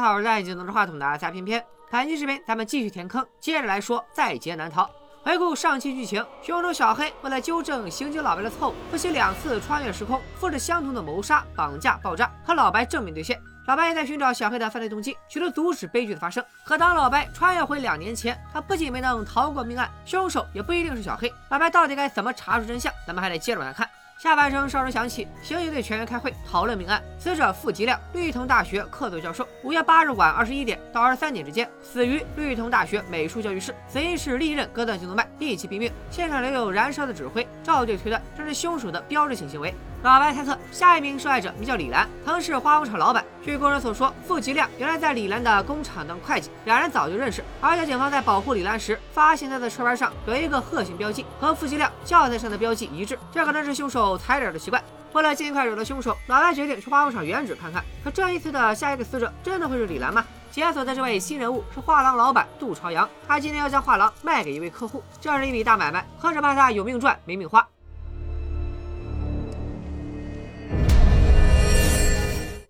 好，戴眼镜拿着话筒的在片片。本期视频咱们继续填坑，接着来说在劫难逃。回顾上期剧情，凶手小黑为了纠正刑警老白的错误，不惜两次穿越时空，复制相同的谋杀、绑架、爆炸，和老白正面对线。老白也在寻找小黑的犯罪动机，企图阻止悲剧的发生。可当老白穿越回两年前，他不仅没能逃过命案，凶手也不一定是小黑。老白到底该怎么查出真相？咱们还得接着往下看。下半声哨声响起，刑警队全员开会讨论命案。死者付吉亮，绿藤大学客座教授。五月八日晚二十一点到二十三点之间，死于绿藤大学美术教育室。死因是利刃割断颈动脉，立即毙命。现场留有燃烧的纸灰，赵队推断这是凶手的标志性行为。老白猜测，下一名受害者名叫李兰，曾是化工厂老板。据工人所说，付吉亮原来在李兰的工厂当会计，两人早就认识。而且警方在保护李兰时，发现他的车牌上有一个鹤形标记，和付吉亮教材上的标记一致，这可能是凶手踩点的习惯。为了尽快找到凶手，老白决定去化工厂原址看看。可这一次的下一个死者真的会是李兰吗？解锁的这位新人物是画廊老板杜朝阳，他今天要将画廊卖给一位客户，这是一笔大买卖，何止怕他有命赚没命花。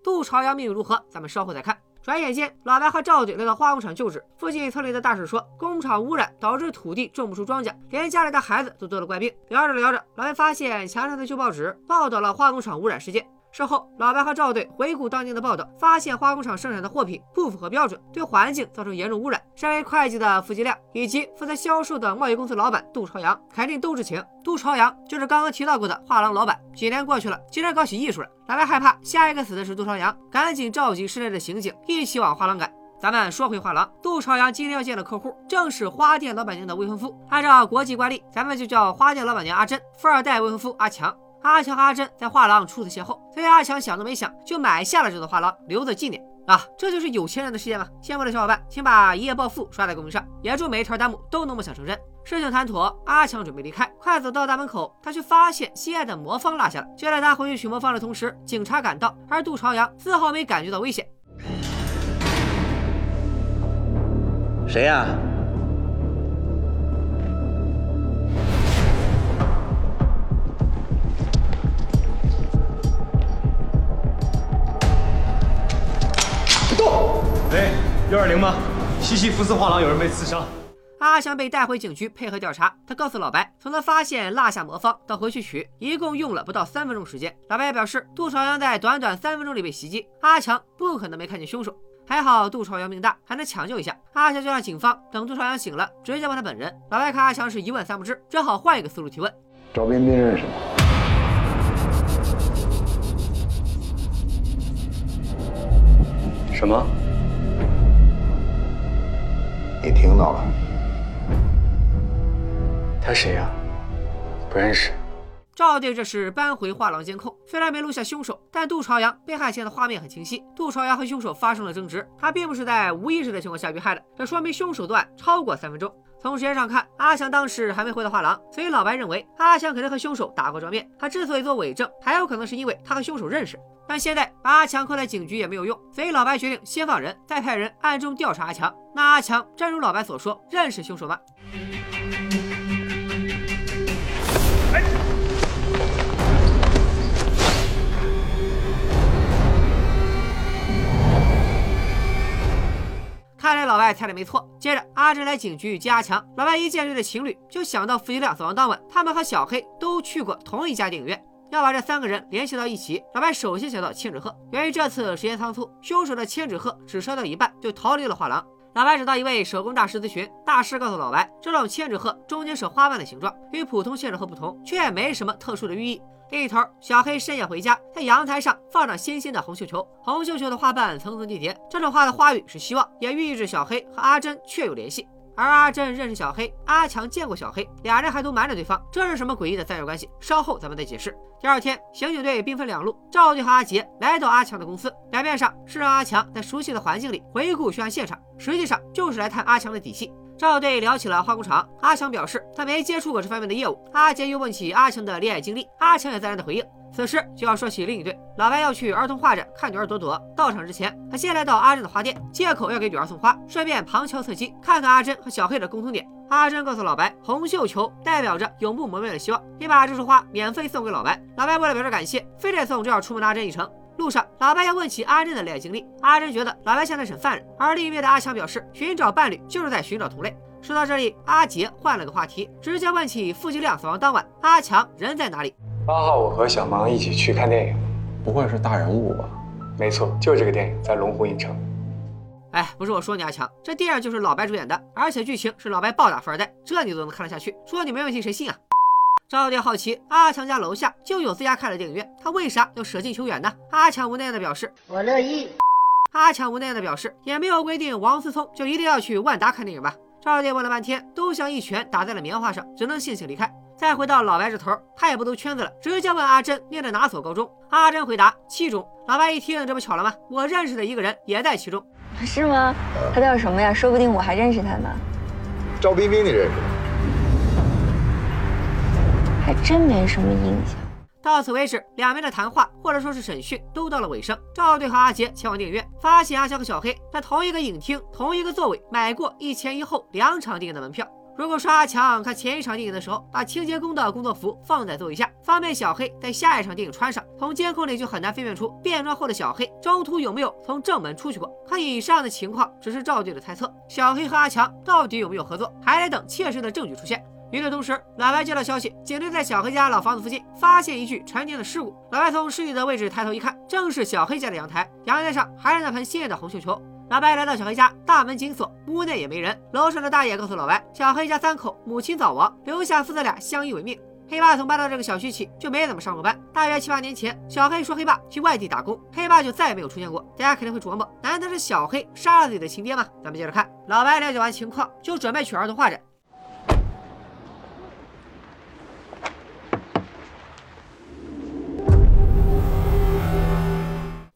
杜朝阳命运如何？咱们稍后再看。转眼间，老白和赵队来到化工厂旧址，附近村里的大婶说，工厂污染导致土地种不出庄稼，连家里的孩子都得了怪病。聊着聊着，老白发现墙上的旧报纸报道了化工厂污染事件。事后，老白和赵队回顾当年的报道，发现化工厂生产的货品不符合标准，对环境造成严重污染。身为会计的付吉亮以及负责销售的贸易公司老板杜朝阳肯定都知情。杜朝阳就是刚刚提到过的画廊老板。几年过去了，竟然搞起艺术了。老白害怕下一个死的是杜朝阳，赶紧召集室内的刑警一起往画廊赶。咱们说回画廊，杜朝阳今天要见的客户正是花店老板娘的未婚夫。按照国际惯例，咱们就叫花店老板娘阿珍，富二代未婚夫阿强。阿强和阿珍在画廊初次邂逅，所以阿强想都没想就买下了这座画廊，留作纪念啊！这就是有钱人的世界吗？羡慕的小伙伴，请把一夜暴富刷在公屏上，也祝每一条弹幕都能梦想成真。事情谈妥，阿强准备离开，快走到大门口，他却发现心爱的魔方落下了。就在他回去取魔方的同时，警察赶到，而杜朝阳丝毫没感觉到危险。谁呀？喂，幺二零吗？西西弗斯画廊有人被刺伤。阿强被带回警局配合调查。他告诉老白，从他发现落下魔方到回去取，一共用了不到三分钟时间。老白也表示，杜朝阳在短短三分钟里被袭击，阿强不可能没看见凶手。还好杜朝阳命大，还能抢救一下。阿强就让警方等杜朝阳醒了，直接问他本人。老白看阿强是一问三不知，只好换一个思路提问。赵彬彬认识吗？什么？你听到了？他谁呀？不认识。赵队这是搬回画廊监控，虽然没录下凶手，但杜朝阳被害前的画面很清晰。杜朝阳和凶手发生了争执，他并不是在无意识的情况下遇害的，这说明凶手作案超过三分钟。从时间上看，阿强当时还没回到画廊，所以老白认为阿强肯定和凶手打过照面。他之所以做伪证，还有可能是因为他和凶手认识。但现在把阿强扣在警局也没有用，所以老白决定先放人，再派人暗中调查阿强。那阿强真如老白所说，认识凶手吗？看来老白猜的没错。接着阿珍来警局接阿强，老白一见这对情侣，就想到夫妻俩死亡当晚，他们和小黑都去过同一家电影院。要把这三个人联系到一起，老白首先想到千纸鹤。由于这次时间仓促，凶手的千纸鹤只烧到一半就逃离了画廊。老白找到一位手工大师咨询，大师告诉老白，这种千纸鹤中间是花瓣的形状，与普通千纸鹤不同，却也没什么特殊的寓意。另一头，小黑深夜回家，在阳台上放着新鲜的红绣球，红绣球的花瓣层层叠叠，这种花的花语是希望，也寓意着小黑和阿珍确有联系。而阿珍认识小黑，阿强见过小黑，俩人还都瞒着对方，这是什么诡异的三角关系？稍后咱们再解释。第二天，刑警队兵分两路，赵队和阿杰来到阿强的公司，表面上是让阿强在熟悉的环境里回顾凶案现场，实际上就是来探阿强的底细。赵队聊起了化工厂，阿强表示他没接触过这方面的业务。阿杰又问起阿强的恋爱经历，阿强也自然的回应。此时就要说起另一对，老白要去儿童画展看女儿朵朵。到场之前，他先来到阿珍的花店，借口要给女儿送花，顺便旁敲侧击看看阿珍和小黑的共同点。阿珍告诉老白，红绣球代表着永不磨灭的希望，并把这束花免费送给老白。老白为了表示感谢，非得送这要出门的阿珍一程。路上，老白要问起阿珍的恋爱经历，阿珍觉得老白像在审犯人，而另一边的阿强表示，寻找伴侣就是在寻找同类。说到这里，阿杰换了个话题，直接问起付吉亮死亡当晚阿强人在哪里。八号我和小芒一起去看电影，不会是大人物吧？没错，就是这个电影，在龙湖影城。哎，不是我说你阿强，这电影就是老白主演的，而且剧情是老白暴打富二代，这你都能看得下去？说你没问题，谁信啊？赵爹好奇，阿强家楼下就有自家开的电影院，他为啥要舍近求远呢？阿强无奈的表示，我乐意。阿强无奈的表示，也没有规定王思聪就一定要去万达看电影吧？赵爹问了半天，都像一拳打在了棉花上，只能悻悻离开。再回到老白这头，他也不兜圈子了，直接问阿珍念的哪所高中？阿珍回答七中。老白一听，这不巧了吗？我认识的一个人也在其中。是吗？他叫什么呀？说不定我还认识他呢。赵冰冰，你认识吗？还真没什么印象。到此为止，两边的谈话或者说是审讯都到了尾声。赵队和阿杰前往电影院，发现阿强和小黑在同一个影厅、同一个座位买过一前一后两场电影的门票。如果说阿强看前一场电影的时候把清洁工的工作服放在座位下，方便小黑在下一场电影穿上，从监控里就很难分辨出变装后的小黑中途有没有从正门出去过。可以上的情况只是赵队的猜测，小黑和阿强到底有没有合作，还得等切实的证据出现。与此同时，老白接到消息，警队在小黑家老房子附近发现一具陈年的尸骨。老白从尸体的位置抬头一看，正是小黑家的阳台，阳台上还是那盆鲜艳的红绣球。老白来到小黑家，大门紧锁，屋内也没人。楼上的大爷告诉老白，小黑家三口母亲早亡，留下父子俩相依为命。黑爸从搬到这个小区起就没怎么上过班。大约七八年前，小黑说黑爸去外地打工，黑爸就再也没有出现过。大家肯定会琢磨，难道是小黑杀了自己的亲爹吗？咱们接着看，老白了解完情况，就准备去儿童画展。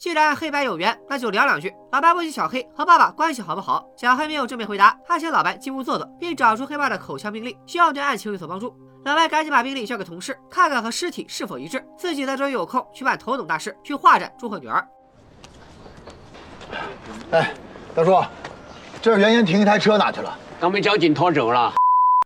既然黑白有缘，那就聊两句。老白问起小黑和爸爸关系好不好，小黑没有正面回答，他请老白进屋坐坐，并找出黑爸的口腔病历，希望对案情有所帮助。老白赶紧把病历交给同事，看看和尸体是否一致，自己呢则有空去办头等大事，去画展祝贺女儿。哎，大叔，这原先停一台车哪去了？刚被交警拖走了。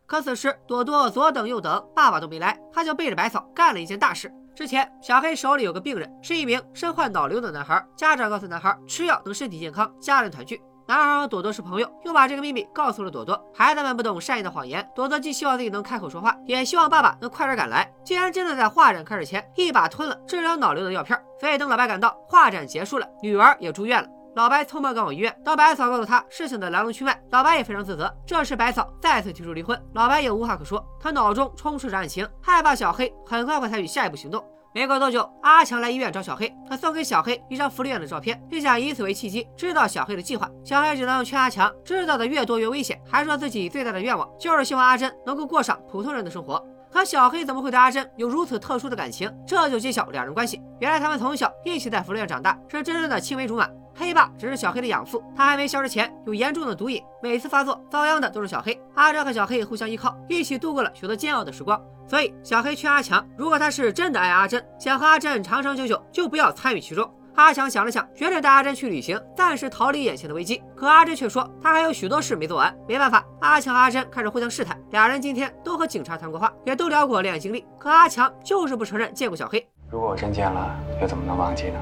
可此时朵朵左等右等，爸爸都没来，他就背着百草干了一件大事。之前，小黑手里有个病人，是一名身患脑瘤的男孩。家长告诉男孩，吃药能身体健康，家人团聚。男孩和朵朵是朋友，又把这个秘密告诉了朵朵。孩子们不懂善意的谎言，朵朵既希望自己能开口说话，也希望爸爸能快点赶来。竟然真的在画展开始前，一把吞了治疗脑瘤的药片。所以等老白赶到，画展结束了，女儿也住院了。老白匆忙赶往医院，当百草告诉他事情的来龙去脉，老白也非常自责。这时百草再次提出离婚，老白也无话可说，他脑中充斥着案情，害怕小黑很快会采取下一步行动。没过多久，阿强来医院找小黑，他送给小黑一张福利院的照片，并想以此为契机知道小黑的计划。小黑只能劝阿强，知道的越多越危险，还说自己最大的愿望就是希望阿珍能够过上普通人的生活。可小黑怎么会对阿珍有如此特殊的感情？这就揭晓两人关系。原来他们从小一起在福利院长大，是真正的青梅竹马。黑爸只是小黑的养父，他还没消失前有严重的毒瘾，每次发作遭殃的都是小黑。阿珍和小黑互相依靠，一起度过了许多煎熬的时光。所以小黑劝阿强，如果他是真的爱阿珍，想和阿珍长长久久，就不要参与其中。阿强想了想，决定带阿珍去旅行，暂时逃离眼前的危机。可阿珍却说，他还有许多事没做完。没办法，阿强和阿珍开始互相试探。俩人今天都和警察谈过话，也都聊过恋爱经历。可阿强就是不承认见过小黑。如果我真见了，又怎么能忘记呢？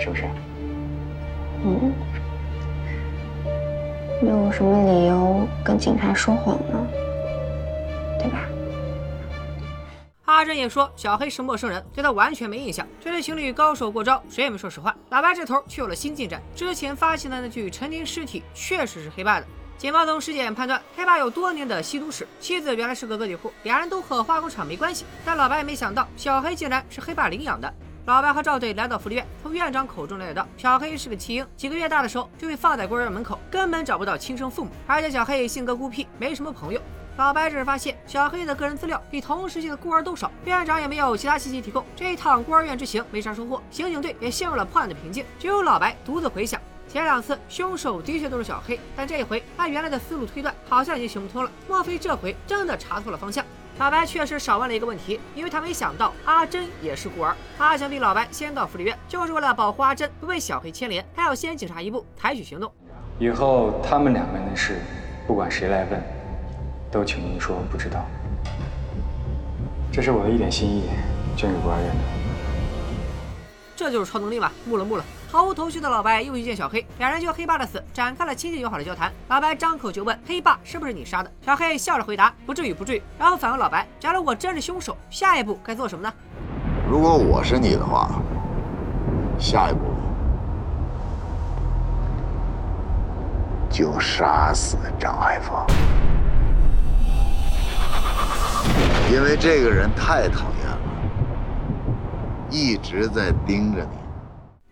是不是？嗯，没有什么理由跟警察说谎呢，对吧？阿珍也说小黑是陌生人，对他完全没印象。这对情侣高手过招，谁也没说实话。老白这头却有了新进展，之前发现的那具陈年尸体确实是黑爸的。警方从尸检判断，黑爸有多年的吸毒史，妻子原来是个个体户，俩人都和化工厂没关系。但老白也没想到，小黑竟然是黑爸领养的。老白和赵队来到福利院，从院长口中了解到，小黑是个弃婴，几个月大的时候就被放在孤儿院门口，根本找不到亲生父母。而且小黑性格孤僻，没什么朋友。老白只是发现小黑的个人资料比同时期的孤儿都少，院长也没有其他信息提供。这一趟孤儿院之行没啥收获，刑警队也陷入了破案的瓶颈，只有老白独自回想。前两次凶手的确都是小黑，但这一回按原来的思路推断，好像已经行不通了。莫非这回真的查错了方向？老白确实少问了一个问题，因为他没想到阿珍也是孤儿。阿强比老白先到福利院，就是为了保护阿珍不被小黑牵连，他要先警察一步采取行动。以后他们两个人的事，不管谁来问。都请您说不知道，这是我的一点心意，捐给孤儿院的。这就是超能力吧？木了木了！毫无头绪的老白又去见小黑，两人就黑爸的死展开了亲切友好的交谈。老白张口就问黑爸是不是你杀的？小黑笑着回答不至于不至于，然后反问老白，假如我真是凶手，下一步该做什么呢？如果我是你的话，下一步就杀死张海峰，因为这个人太讨厌了，一直在盯着你。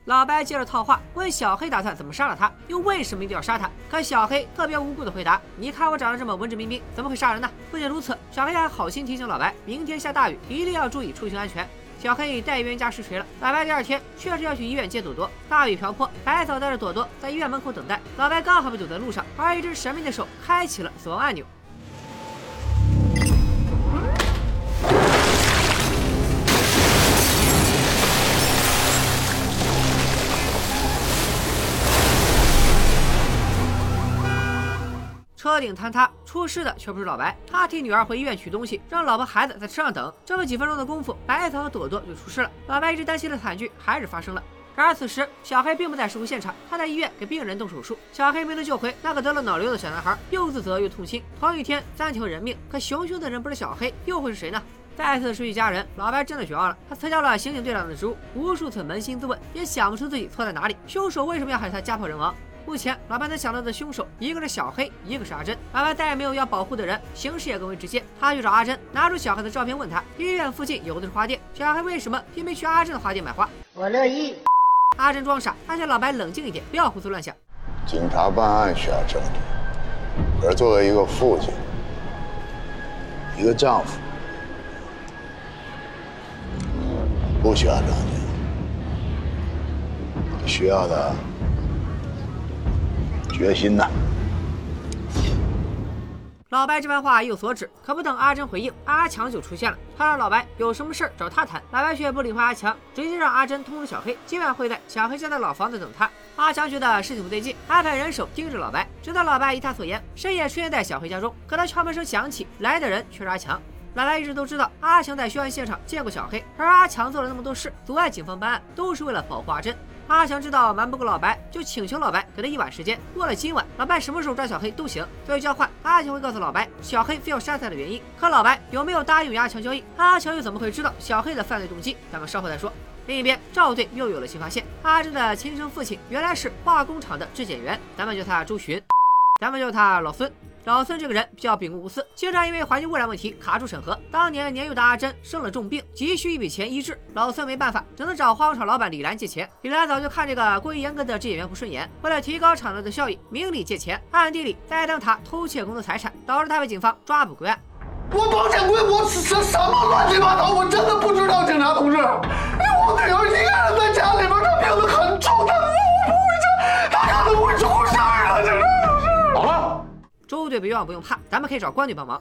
老白接着套话，问小黑打算怎么杀了他，又为什么一定要杀他？可小黑特别无辜的回答：“你看我长得这么文质彬彬，怎么会杀人呢？”不仅如此，小黑还好心提醒老白，明天下大雨，一定要注意出行安全。小黑带冤家实锤了。老白第二天确实要去医院接朵朵。大雨瓢泼，白嫂带着朵朵在医院门口等待。老白刚好被堵在路上，而一只神秘的手开启了死亡按钮。车顶坍塌，出事的却不是老白，他替女儿回医院取东西，让老婆孩子在车上等。这么几分钟的功夫，白嫂和朵朵就出事了。老白一直担心的惨剧还是发生了。然而此时，小黑并不在事故现场，他在医院给病人动手术。小黑没能救回那个得了脑瘤的小男孩，又自责又痛心。同一天三条人命，可行凶的人不是小黑，又会是谁呢？再次失去家人，老白真的绝望了。他辞掉了刑警队长的职务，无数次扪心自问，也想不出自己错在哪里。凶手为什么要害他家破人亡？目前老白能想到的凶手，一个是小黑，一个是阿珍。老白再也没有要保护的人，形势也更为直接。他去找阿珍，拿出小黑的照片，问他医院附近有的是花店，小黑为什么偏偏去阿珍的花店买花？我乐意。阿珍装傻，他劝老白冷静一点，不要胡思乱想。警察办案需要证据，可是作为一个父亲，一个丈夫，不需要证据，需要的。决心呐！老白这番话意有所指，可不等阿珍回应，阿强就出现了。他让老白有什么事找他谈，老白却不理会阿强，直接让阿珍通知小黑，今晚会在小黑家的老房子等他。阿强觉得事情不对劲，安排人手盯着老白，直到老白依他所言，深夜出现在小黑家中。可当敲门声响起，来的人却是阿强。老白一直都知道阿强在凶案现场见过小黑，而阿强做了那么多事，阻碍警方办案，都是为了保护阿珍。阿强知道瞒不过老白，就请求老白给他一晚时间。过了今晚，老白什么时候抓小黑都行。作为交换，阿强会告诉老白小黑非要杀他的原因。可老白有没有答应与阿强交易？阿强又怎么会知道小黑的犯罪动机？咱们稍后再说。另一边，赵队又有了新发现：阿珍的亲生父亲原来是化工厂的质检员，咱们叫他周巡，咱们叫他老孙。老孙这个人比较秉公无私，经常因为环境污染问题卡住审核。当年年幼的阿珍生了重病，急需一笔钱医治，老孙没办法，只能找化工厂老板李兰借钱。李兰早就看这个过于严格的质检员不顺眼，为了提高厂子的效益，明里借钱，暗地里栽赃他偷窃工作财产，导致他被警方抓捕归案。我保险柜，我什什么乱七八糟，我真的不知道，警察同志，我女儿一个人在家里边，她病得很重，她周队别忘不用怕，咱们可以找关队帮忙。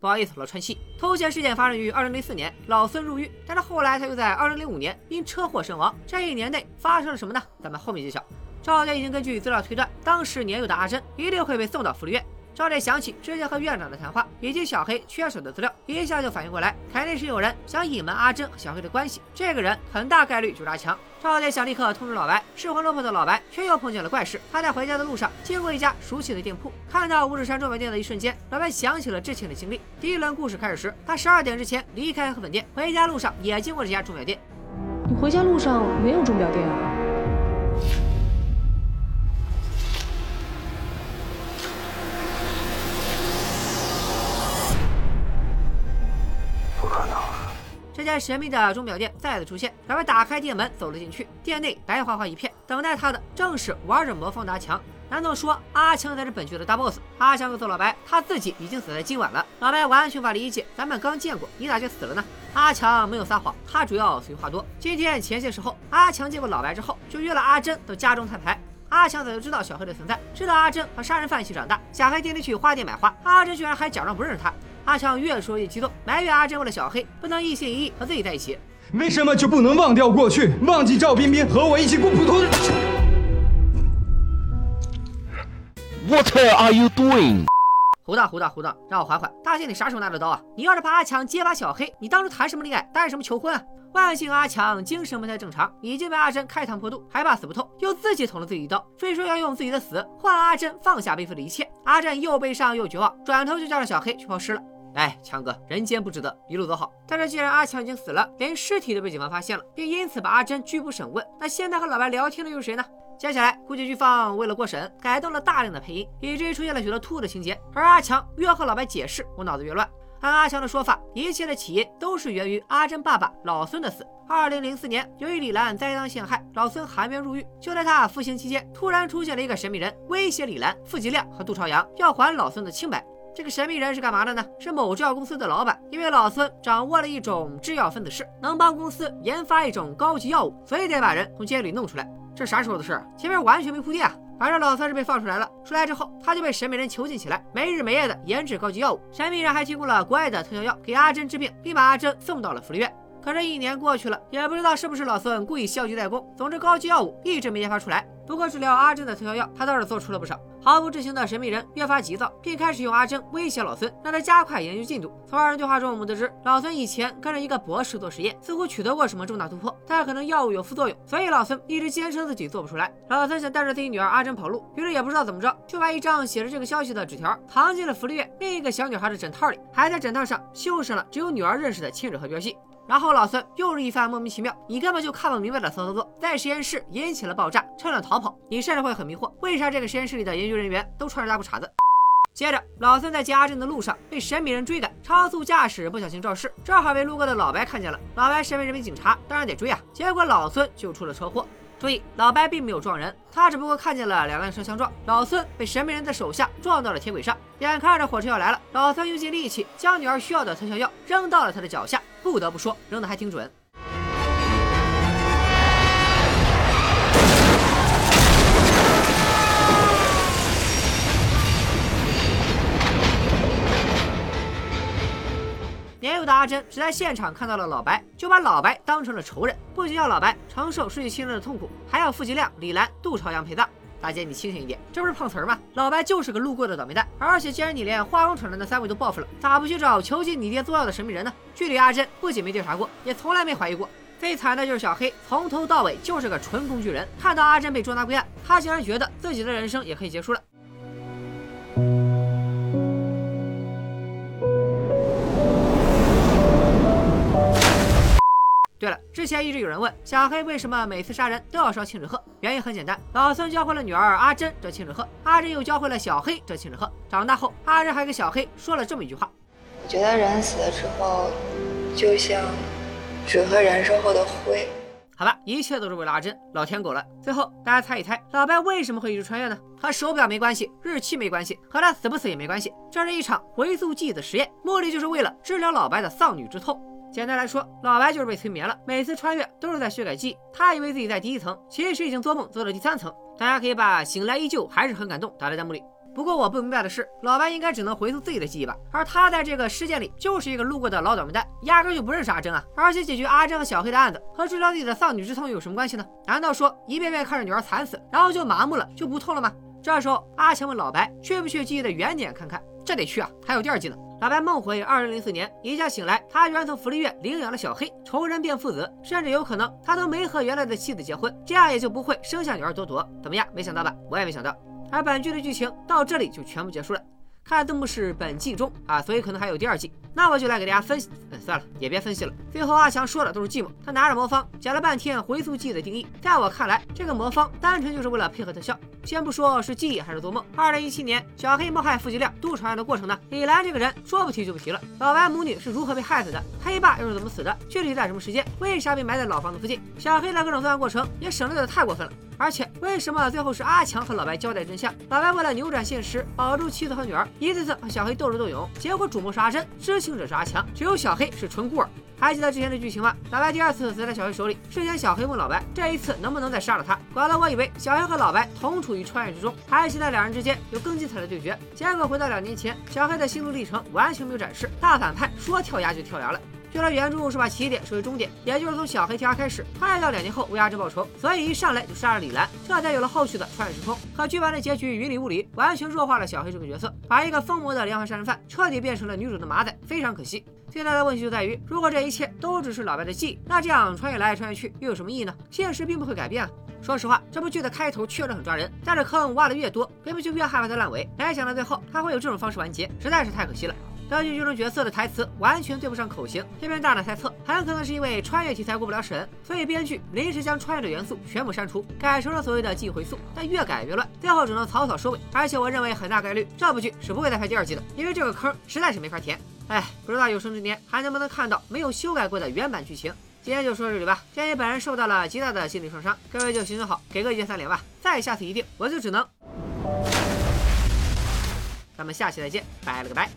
不好意思，老川西。偷窃事件发生于二零零四年，老孙入狱，但是后来他又在二零零五年因车祸身亡。这一年内发生了什么呢？咱们后面揭晓。赵家已经根据资料推断，当时年幼的阿珍一定会被送到福利院。赵烈想起之前和院长的谈话，以及小黑缺少的资料，一下就反应过来，肯定是有人想隐瞒阿珍和小黑的关系。这个人很大概率就是阿强。赵烈想立刻通知老白，失魂落魄的老白却又碰见了怪事。他在回家的路上经过一家熟悉的店铺，看到五指山钟表店的一瞬间，老白想起了之前的经历。第一轮故事开始时，他十二点之前离开河粉店，回家路上也经过这家钟表店。你回家路上没有钟表店啊？这家神秘的钟表店再次出现，老白打开店门走了进去，店内白花花一片，等待他的正是玩着魔方的阿强。难道说阿强才是本剧的大 boss？阿强告诉老白，他自己已经死在今晚了。老白完全无法理解，咱们刚见过，你咋就死了呢？阿强没有撒谎，他主要随话多。今天前些时候，阿强见过老白之后，就约了阿珍到家中摊牌。阿强早就知道小黑的存在，知道阿珍和杀人犯一起长大。小黑天天去花店买花，阿珍居然还假装不认识他。阿强越说越激动，埋怨阿珍为了小黑不能一心一意和自己在一起。为什么就不能忘掉过去，忘记赵彬彬和我一起过普通的？What are you doing？胡大胡大胡大，让我缓缓。大姐，你啥时候拿的刀啊？你要是怕阿强揭发小黑，你当初谈什么恋爱，答应什么求婚啊？万幸阿强精神不太正常，已经被阿珍开膛破肚，还怕死不透，又自己捅了自己一刀，非说要用自己的死换阿珍放下背负的一切。阿珍又悲伤又绝望，转头就叫上小黑去抛尸了。哎，强哥，人间不值得，一路走好。但是既然阿强已经死了，连尸体都被警方发现了，并因此把阿珍拘捕审问，那现在和老白聊天的又是谁呢？接下来，估计剧方为了过审，改动了大量的配音，以至于出现了许多吐的情节。而阿强越和老白解释，我脑子越乱。按阿强的说法，一切的起因都是源于阿珍爸爸老孙的死。二零零四年，由于李兰栽赃陷害，老孙含冤入狱。就在他服刑期间，突然出现了一个神秘人，威胁李兰、傅吉亮和杜朝阳要还老孙的清白。这个神秘人是干嘛的呢？是某制药公司的老板，因为老孙掌握了一种制药分子式，能帮公司研发一种高级药物，所以得把人从监狱里弄出来。这啥时候的事？前面完全没铺垫啊！反正老孙是被放出来了，出来之后他就被神秘人囚禁起来，没日没夜的研制高级药物。神秘人还提供了国外的特效药给阿珍治病，并把阿珍送到了福利院。可这，一年过去了，也不知道是不是老孙故意消极怠工。总之，高级药物一直没研发出来。不过，治疗阿珍的特效药，他倒是做出了不少。毫不知情的神秘人越发急躁，并开始用阿珍威胁老孙，让他加快研究进度。从二人对话中，我们得知老孙以前跟着一个博士做实验，似乎取得过什么重大突破，但可能药物有副作用，所以老孙一直坚称自己做不出来。老孙想带着自己女儿阿珍跑路，于是也不知道怎么着，就把一张写着这个消息的纸条藏进了福利院另一个小女孩的枕套里，还在枕套上绣上了只有女儿认识的亲纸和标记。然后老孙又是一番莫名其妙，你根本就看不明白的操作，在实验室引起了爆炸，趁乱逃跑。你甚至会很迷惑，为啥这个实验室里的研究人员都穿着大裤衩子？接着，老孙在接阿珍的路上被神秘人追赶，超速驾驶不小心肇事，正好被路过的老白看见了。老白身为人民警察，当然得追啊。结果老孙就出了车祸。注意，老白并没有撞人，他只不过看见了两辆车相撞，老孙被神秘人的手下撞到了铁轨上。眼看着火车要来了，老孙用尽力气将女儿需要的特效药扔到了他的脚下，不得不说，扔的还挺准。年幼的阿珍只在现场看到了老白，就把老白当成了仇人，不仅要老白承受失去亲人的痛苦，还要付吉亮、李兰、杜朝阳陪葬。大姐，你清醒一点，这不是碰瓷儿吗？老白就是个路过的倒霉蛋，而且既然你连化工厂的那三位都报复了，咋不去找囚禁你爹做药的神秘人呢？剧里阿珍不仅没调查过，也从来没怀疑过。最惨的就是小黑，从头到尾就是个纯工具人。看到阿珍被捉拿归案，他竟然觉得自己的人生也可以结束了。之前一直有人问小黑为什么每次杀人都要烧庆纸鹤，原因很简单，老孙教会了女儿阿珍这庆纸鹤，阿珍又教会了小黑这庆纸鹤。长大后，阿珍还给小黑说了这么一句话：我觉得人死了之后，就像纸鹤燃烧后的灰。好吧，一切都是为了阿珍，老天狗了。最后，大家猜一猜，老白为什么会一直穿越呢？和手表没关系，日期没关系，和他死不死也没关系。这是一场回溯记忆的实验，目的就是为了治疗老白的丧女之痛。简单来说，老白就是被催眠了，每次穿越都是在修改记忆。他以为自己在第一层，其实已经做梦做到第三层。大家可以把“醒来依旧还是很感动”打在弹幕里。不过我不明白的是，老白应该只能回溯自己的记忆吧？而他在这个事件里就是一个路过的老倒霉蛋，压根就不认识阿珍啊！而且解决阿珍和小黑的案子和治疗自己的丧女之痛有什么关系呢？难道说一遍遍看着女儿惨死，然后就麻木了，就不痛了吗？这时候阿强问老白去不去记忆的原点看看？这得去啊，还有第二季呢。老白梦回二零零四年，一觉醒来，他居然从福利院领养了小黑，仇人变父子，甚至有可能他都没和原来的妻子结婚，这样也就不会生下女儿朵朵。怎么样？没想到吧？我也没想到。而本剧的剧情到这里就全部结束了。看字幕是本季中啊，所以可能还有第二季。那我就来给大家分析。嗯，算了，也别分析了。最后阿强说的都是寂寞。他拿着魔方讲了半天回溯记忆的定义，在我看来，这个魔方单纯就是为了配合特效。先不说是记忆还是做梦，二零一七年小黑谋害傅吉亮、杜朝阳的过程呢？李兰这个人说不提就不提了。老白母女是如何被害死的？黑爸又是怎么死的？具体在什么时间？为啥被埋在老房子附近？小黑的各种作案过程也省略的太过分了。而且为什么最后是阿强和老白交代真相？老白为了扭转现实，保住妻子和女儿，一次次和小黑斗智斗勇，结果主谋是阿珍，知情者是阿强，只有小黑是纯孤儿。还记得之前的剧情吗？老白第二次死在小黑手里，之前小黑问老白，这一次能不能再杀了他？搞得我以为小黑和老白同处于穿越之中，还期待两人之间有更精彩的对决。结果回到两年前，小黑的心路历程完全没有展示，大反派说跳崖就跳崖了。据说原著是把起点设为终点，也就是从小黑条开始，穿越到两年后为阿珍报仇，所以一上来就杀了李兰，这才有了后续的穿越时空。可剧版的结局云里雾里，完全弱化了小黑这个角色，把一个疯魔的连环杀人犯彻底变成了女主的马仔，非常可惜。最大的问题就在于，如果这一切都只是老白的记忆，那这样穿越来穿越去又有什么意义呢？现实并不会改变啊。说实话，这部剧的开头确实很抓人，但是坑挖的越多，编剧就越害怕它烂尾。没想到最后他会有这种方式完结，实在是太可惜了。根据剧中角色的台词完全对不上口型，这边大胆猜测，很可能是因为穿越题材过不了审，所以编剧临时将穿越的元素全部删除，改成了所谓的记忆回溯。但越改越乱，最后只能草草收尾。而且我认为很大概率这部剧是不会再拍第二季的，因为这个坑实在是没法填。哎，不知道有生之年还能不能看到没有修改过的原版剧情。今天就说到这里吧。鉴于本人受到了极大的心理创伤，各位就行行好，给个一键三连吧。再下次一定我就只能……咱们下期再见，拜了个拜。